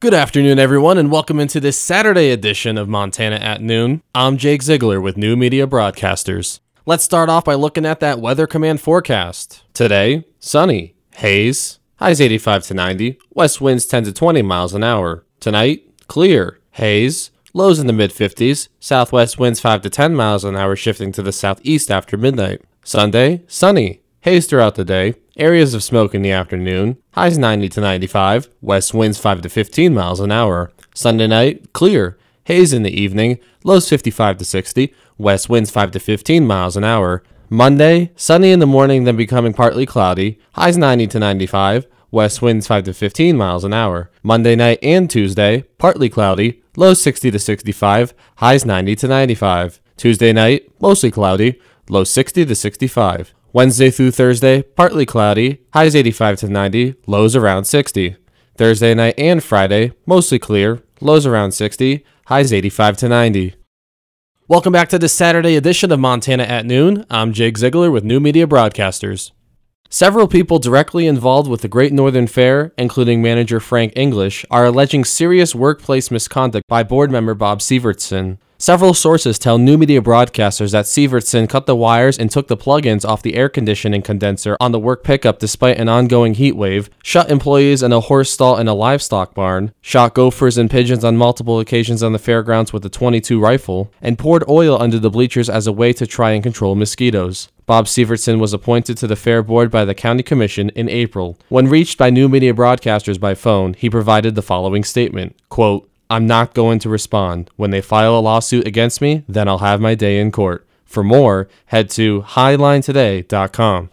Good afternoon, everyone, and welcome into this Saturday edition of Montana at Noon. I'm Jake Ziegler with New Media Broadcasters. Let's start off by looking at that Weather Command forecast. Today, sunny, haze, highs 85 to 90, west winds 10 to 20 miles an hour. Tonight, clear, haze, lows in the mid 50s, southwest winds 5 to 10 miles an hour shifting to the southeast after midnight. Sunday, sunny, haze throughout the day, Areas of smoke in the afternoon. Highs 90 to 95. West winds 5 to 15 miles an hour. Sunday night, clear. Haze in the evening. Lows 55 to 60. West winds 5 to 15 miles an hour. Monday, sunny in the morning, then becoming partly cloudy. Highs 90 to 95. West winds 5 to 15 miles an hour. Monday night and Tuesday, partly cloudy. Lows 60 to 65. Highs 90 to 95. Tuesday night, mostly cloudy. Low 60 to 65. Wednesday through Thursday, partly cloudy, highs 85 to 90, lows around 60. Thursday night and Friday, mostly clear, lows around 60, highs 85 to 90. Welcome back to the Saturday edition of Montana at Noon. I'm Jake Ziegler with New Media Broadcasters. Several people directly involved with the Great Northern Fair, including manager Frank English, are alleging serious workplace misconduct by board member Bob Sievertson. Several sources tell new media broadcasters that Sievertson cut the wires and took the plugins off the air conditioning condenser on the work pickup despite an ongoing heat wave, shut employees in a horse stall in a livestock barn, shot gophers and pigeons on multiple occasions on the fairgrounds with a 22 rifle, and poured oil under the bleachers as a way to try and control mosquitoes. Bob Sievertson was appointed to the Fair Board by the County Commission in April. When reached by new media broadcasters by phone, he provided the following statement quote, I'm not going to respond. When they file a lawsuit against me, then I'll have my day in court. For more, head to highlinetoday.com.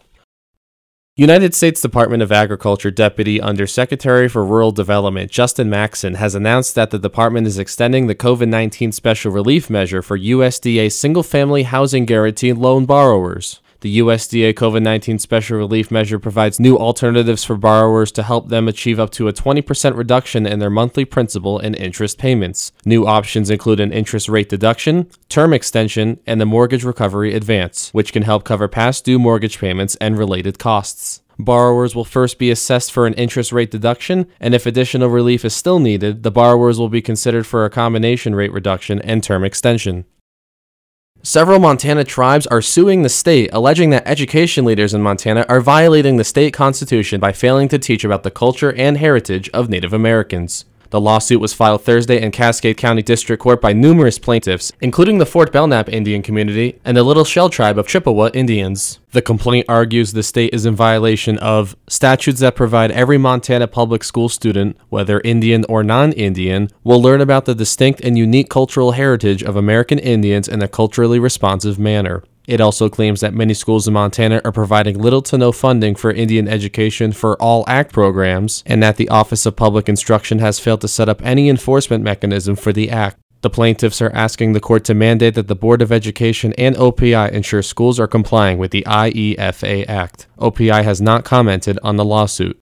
United States Department of Agriculture Deputy Under Secretary for Rural Development Justin Maxson has announced that the department is extending the COVID 19 special relief measure for USDA single family housing guarantee loan borrowers. The USDA COVID 19 special relief measure provides new alternatives for borrowers to help them achieve up to a 20% reduction in their monthly principal and interest payments. New options include an interest rate deduction, term extension, and the mortgage recovery advance, which can help cover past due mortgage payments and related costs. Borrowers will first be assessed for an interest rate deduction, and if additional relief is still needed, the borrowers will be considered for a combination rate reduction and term extension. Several Montana tribes are suing the state, alleging that education leaders in Montana are violating the state constitution by failing to teach about the culture and heritage of Native Americans. The lawsuit was filed Thursday in Cascade County District Court by numerous plaintiffs, including the Fort Belknap Indian community and the Little Shell tribe of Chippewa Indians. The complaint argues the state is in violation of statutes that provide every Montana public school student, whether Indian or non Indian, will learn about the distinct and unique cultural heritage of American Indians in a culturally responsive manner. It also claims that many schools in Montana are providing little to no funding for Indian education for all ACT programs, and that the Office of Public Instruction has failed to set up any enforcement mechanism for the ACT. The plaintiffs are asking the court to mandate that the Board of Education and OPI ensure schools are complying with the IEFA Act. OPI has not commented on the lawsuit.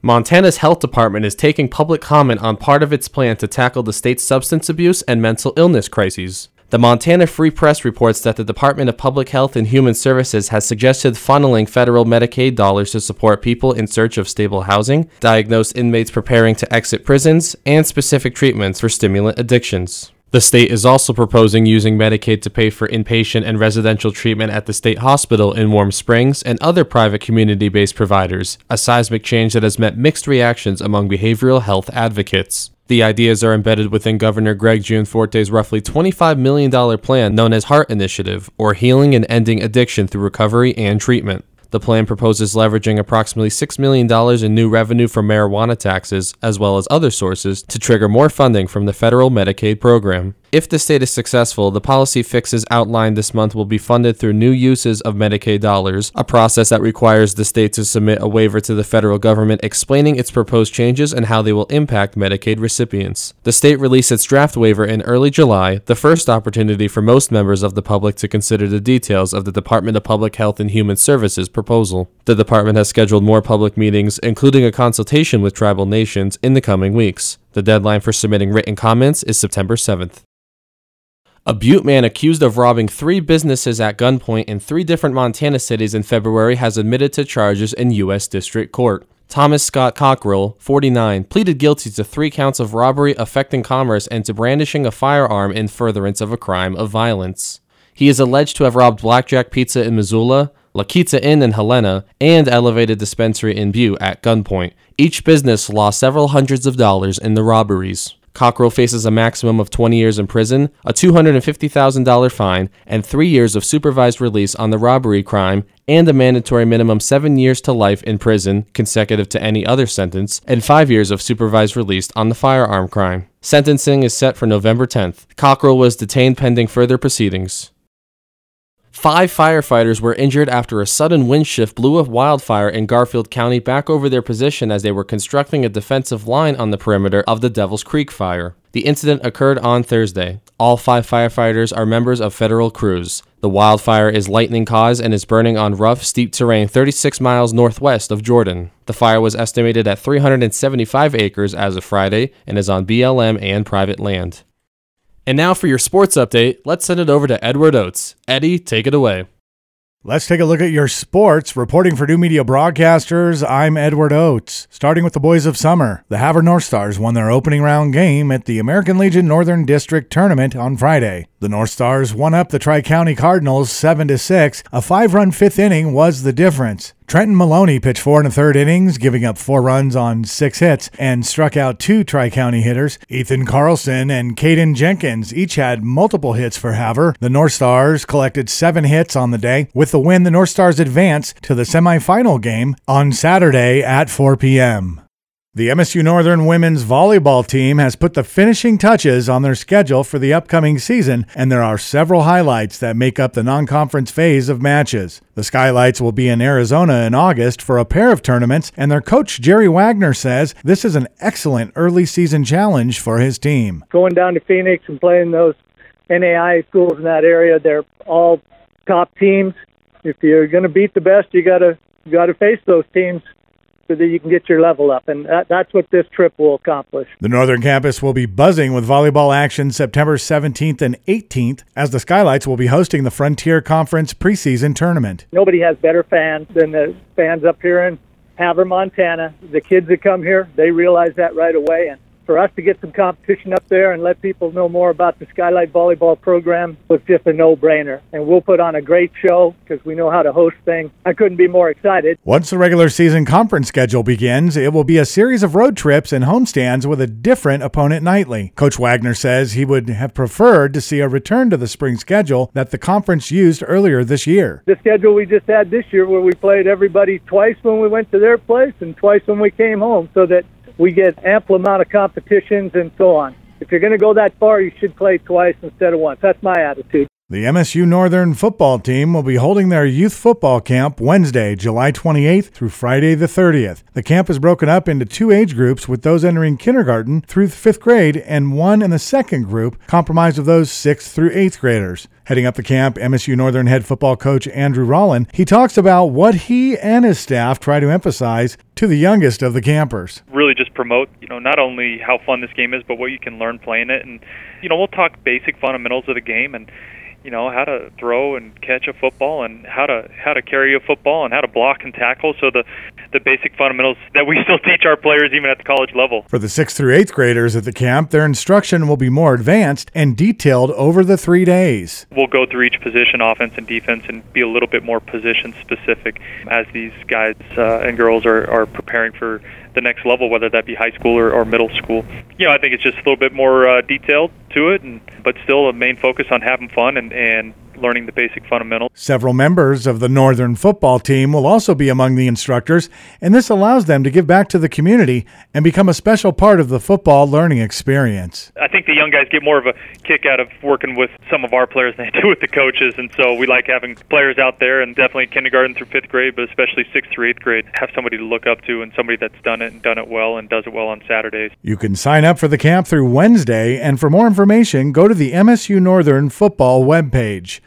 Montana's health department is taking public comment on part of its plan to tackle the state's substance abuse and mental illness crises. The Montana Free Press reports that the Department of Public Health and Human Services has suggested funneling federal Medicaid dollars to support people in search of stable housing, diagnosed inmates preparing to exit prisons, and specific treatments for stimulant addictions. The state is also proposing using Medicaid to pay for inpatient and residential treatment at the state hospital in Warm Springs and other private community based providers, a seismic change that has met mixed reactions among behavioral health advocates. The ideas are embedded within Governor Greg Gianforte's roughly $25 million plan known as HEART Initiative, or Healing and Ending Addiction Through Recovery and Treatment. The plan proposes leveraging approximately $6 million in new revenue from marijuana taxes, as well as other sources, to trigger more funding from the federal Medicaid program. If the state is successful, the policy fixes outlined this month will be funded through new uses of Medicaid dollars, a process that requires the state to submit a waiver to the federal government explaining its proposed changes and how they will impact Medicaid recipients. The state released its draft waiver in early July, the first opportunity for most members of the public to consider the details of the Department of Public Health and Human Services proposal. The department has scheduled more public meetings, including a consultation with tribal nations, in the coming weeks. The deadline for submitting written comments is September 7th. A Butte man accused of robbing three businesses at gunpoint in three different Montana cities in February has admitted to charges in U.S. District Court. Thomas Scott Cockrell, 49, pleaded guilty to three counts of robbery affecting commerce and to brandishing a firearm in furtherance of a crime of violence. He is alleged to have robbed Blackjack Pizza in Missoula, La Quinta Inn in Helena, and Elevated Dispensary in Butte at gunpoint. Each business lost several hundreds of dollars in the robberies. Cockrell faces a maximum of 20 years in prison, a $250,000 fine, and three years of supervised release on the robbery crime, and a mandatory minimum seven years to life in prison, consecutive to any other sentence, and five years of supervised release on the firearm crime. Sentencing is set for November 10th. Cockrell was detained pending further proceedings. Five firefighters were injured after a sudden wind shift blew a wildfire in Garfield County back over their position as they were constructing a defensive line on the perimeter of the Devil's Creek fire. The incident occurred on Thursday. All five firefighters are members of federal crews. The wildfire is lightning caused and is burning on rough, steep terrain 36 miles northwest of Jordan. The fire was estimated at 375 acres as of Friday and is on BLM and private land. And now for your sports update, let's send it over to Edward Oates. Eddie, take it away. Let's take a look at your sports. Reporting for New Media Broadcasters, I'm Edward Oates. Starting with the boys of summer, the Havre North Stars won their opening round game at the American Legion Northern District Tournament on Friday. The North Stars won up the Tri County Cardinals 7 to 6. A five run fifth inning was the difference. Trenton Maloney pitched four and a third innings, giving up four runs on six hits and struck out two Tri County hitters. Ethan Carlson and Caden Jenkins each had multiple hits for Havre. The North Stars collected seven hits on the day. With the win, the North Stars advance to the semifinal game on Saturday at 4 p.m. The MSU Northern women's volleyball team has put the finishing touches on their schedule for the upcoming season, and there are several highlights that make up the non conference phase of matches. The Skylights will be in Arizona in August for a pair of tournaments, and their coach Jerry Wagner says this is an excellent early season challenge for his team. Going down to Phoenix and playing those NAIA schools in that area, they're all top teams. If you're going to beat the best, you got to got to face those teams so that you can get your level up. And that, that's what this trip will accomplish. The Northern Campus will be buzzing with volleyball action September 17th and 18th as the Skylights will be hosting the Frontier Conference preseason tournament. Nobody has better fans than the fans up here in Havre, Montana. The kids that come here, they realize that right away. And for us to get some competition up there and let people know more about the Skylight Volleyball program was just a no-brainer. And we'll put on a great show because we know how to host things. I couldn't be more excited. Once the regular season conference schedule begins, it will be a series of road trips and homestands with a different opponent nightly. Coach Wagner says he would have preferred to see a return to the spring schedule that the conference used earlier this year. The schedule we just had this year where we played everybody twice when we went to their place and twice when we came home so that we get ample amount of competitions and so on. If you're going to go that far, you should play twice instead of once. That's my attitude. The MSU Northern football team will be holding their youth football camp Wednesday, July 28th through Friday the 30th. The camp is broken up into two age groups with those entering kindergarten through fifth grade and one in the second group comprised of those sixth through eighth graders. Heading up the camp, MSU Northern head football coach Andrew Rolin, he talks about what he and his staff try to emphasize to the youngest of the campers. Really just promote, you know, not only how fun this game is, but what you can learn playing it. And, you know, we'll talk basic fundamentals of the game and you know how to throw and catch a football and how to how to carry a football and how to block and tackle so the the basic fundamentals that we still teach our players even at the college level. For the 6th through 8th graders at the camp, their instruction will be more advanced and detailed over the 3 days. We'll go through each position offense and defense and be a little bit more position specific as these guys uh, and girls are are preparing for the next level, whether that be high school or, or middle school. You know, I think it's just a little bit more uh, detailed to it, and but still a main focus on having fun and, and learning the basic fundamentals. Several members of the Northern football team will also be among the instructors, and this allows them to give back to the community and become a special part of the football learning experience. I think the young guys get more of a kick out of working with some of our players than they do with the coaches, and so we like having players out there, and definitely kindergarten through fifth grade, but especially sixth through eighth grade, have somebody to look up to and somebody that's done it and done it well and does it well on Saturdays. You can sign up for the camp through Wednesday, and for more information, go to the MSU Northern football webpage.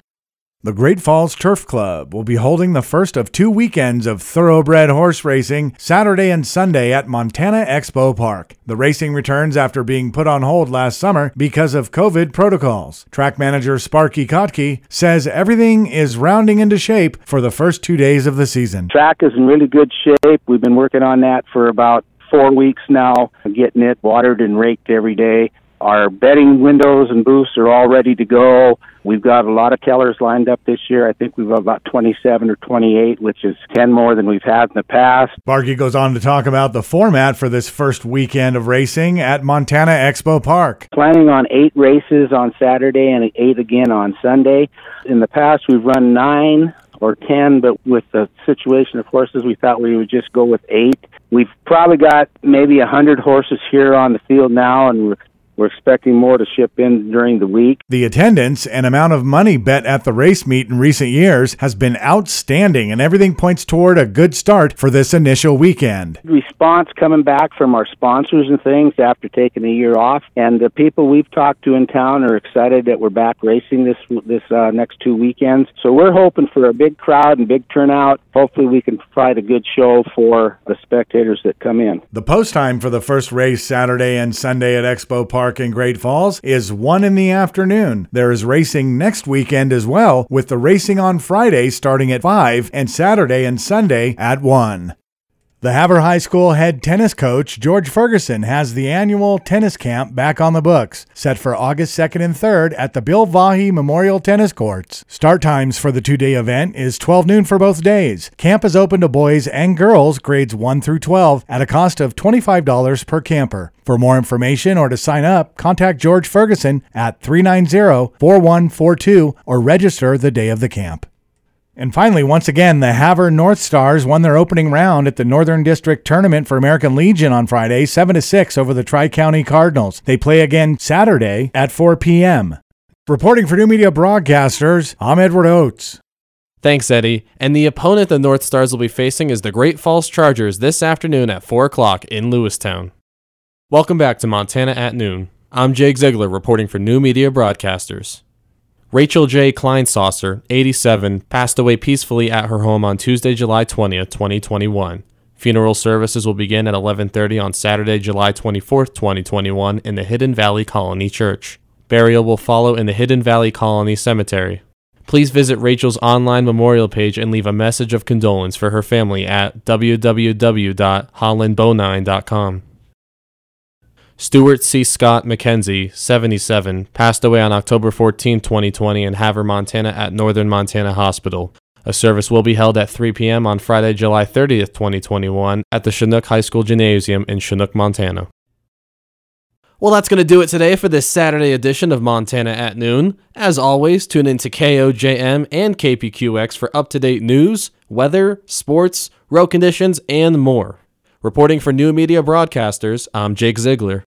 The Great Falls Turf Club will be holding the first of two weekends of thoroughbred horse racing Saturday and Sunday at Montana Expo Park. The racing returns after being put on hold last summer because of COVID protocols. Track manager Sparky Kotke says everything is rounding into shape for the first two days of the season. Track is in really good shape. We've been working on that for about four weeks now, getting it watered and raked every day. Our bedding windows and booths are all ready to go. We've got a lot of tellers lined up this year. I think we've got about 27 or 28, which is 10 more than we've had in the past. Sparky goes on to talk about the format for this first weekend of racing at Montana Expo Park. Planning on eight races on Saturday and eight again on Sunday. In the past, we've run nine or 10, but with the situation of horses, we thought we would just go with eight. We've probably got maybe a 100 horses here on the field now, and we're we're expecting more to ship in during the week. The attendance and amount of money bet at the race meet in recent years has been outstanding, and everything points toward a good start for this initial weekend. Response coming back from our sponsors and things after taking a year off, and the people we've talked to in town are excited that we're back racing this this uh, next two weekends. So we're hoping for a big crowd and big turnout. Hopefully, we can provide a good show for the spectators that come in. The post time for the first race Saturday and Sunday at Expo Park Park in Great Falls is 1 in the afternoon. There is racing next weekend as well, with the racing on Friday starting at 5 and Saturday and Sunday at 1. The Havre High School head tennis coach George Ferguson has the annual tennis camp back on the books, set for August 2nd and 3rd at the Bill Vahe Memorial Tennis Courts. Start times for the two day event is 12 noon for both days. Camp is open to boys and girls grades 1 through 12 at a cost of $25 per camper. For more information or to sign up, contact George Ferguson at 390 4142 or register the day of the camp. And finally, once again, the Havre North Stars won their opening round at the Northern District Tournament for American Legion on Friday, 7 to 6 over the Tri County Cardinals. They play again Saturday at 4 p.m. Reporting for New Media Broadcasters, I'm Edward Oates. Thanks, Eddie. And the opponent the North Stars will be facing is the Great Falls Chargers this afternoon at 4 o'clock in Lewistown. Welcome back to Montana at Noon. I'm Jake Ziegler reporting for New Media Broadcasters. Rachel J. Kleinsasser, 87, passed away peacefully at her home on Tuesday, July 20th, 2021. Funeral services will begin at 11:30 on Saturday, July 24th, 2021 in the Hidden Valley Colony Church. Burial will follow in the Hidden Valley Colony Cemetery. Please visit Rachel's online memorial page and leave a message of condolence for her family at www.hollandbonine.com. Stuart C. Scott McKenzie, 77, passed away on October 14, 2020 in Havre, Montana at Northern Montana Hospital. A service will be held at 3 p.m. on Friday, July 30th, 2021 at the Chinook High School Gymnasium in Chinook, Montana. Well, that's going to do it today for this Saturday edition of Montana at Noon. As always, tune in to KOJM and KPQX for up to date news, weather, sports, road conditions, and more. Reporting for New Media Broadcasters, I'm Jake Ziegler.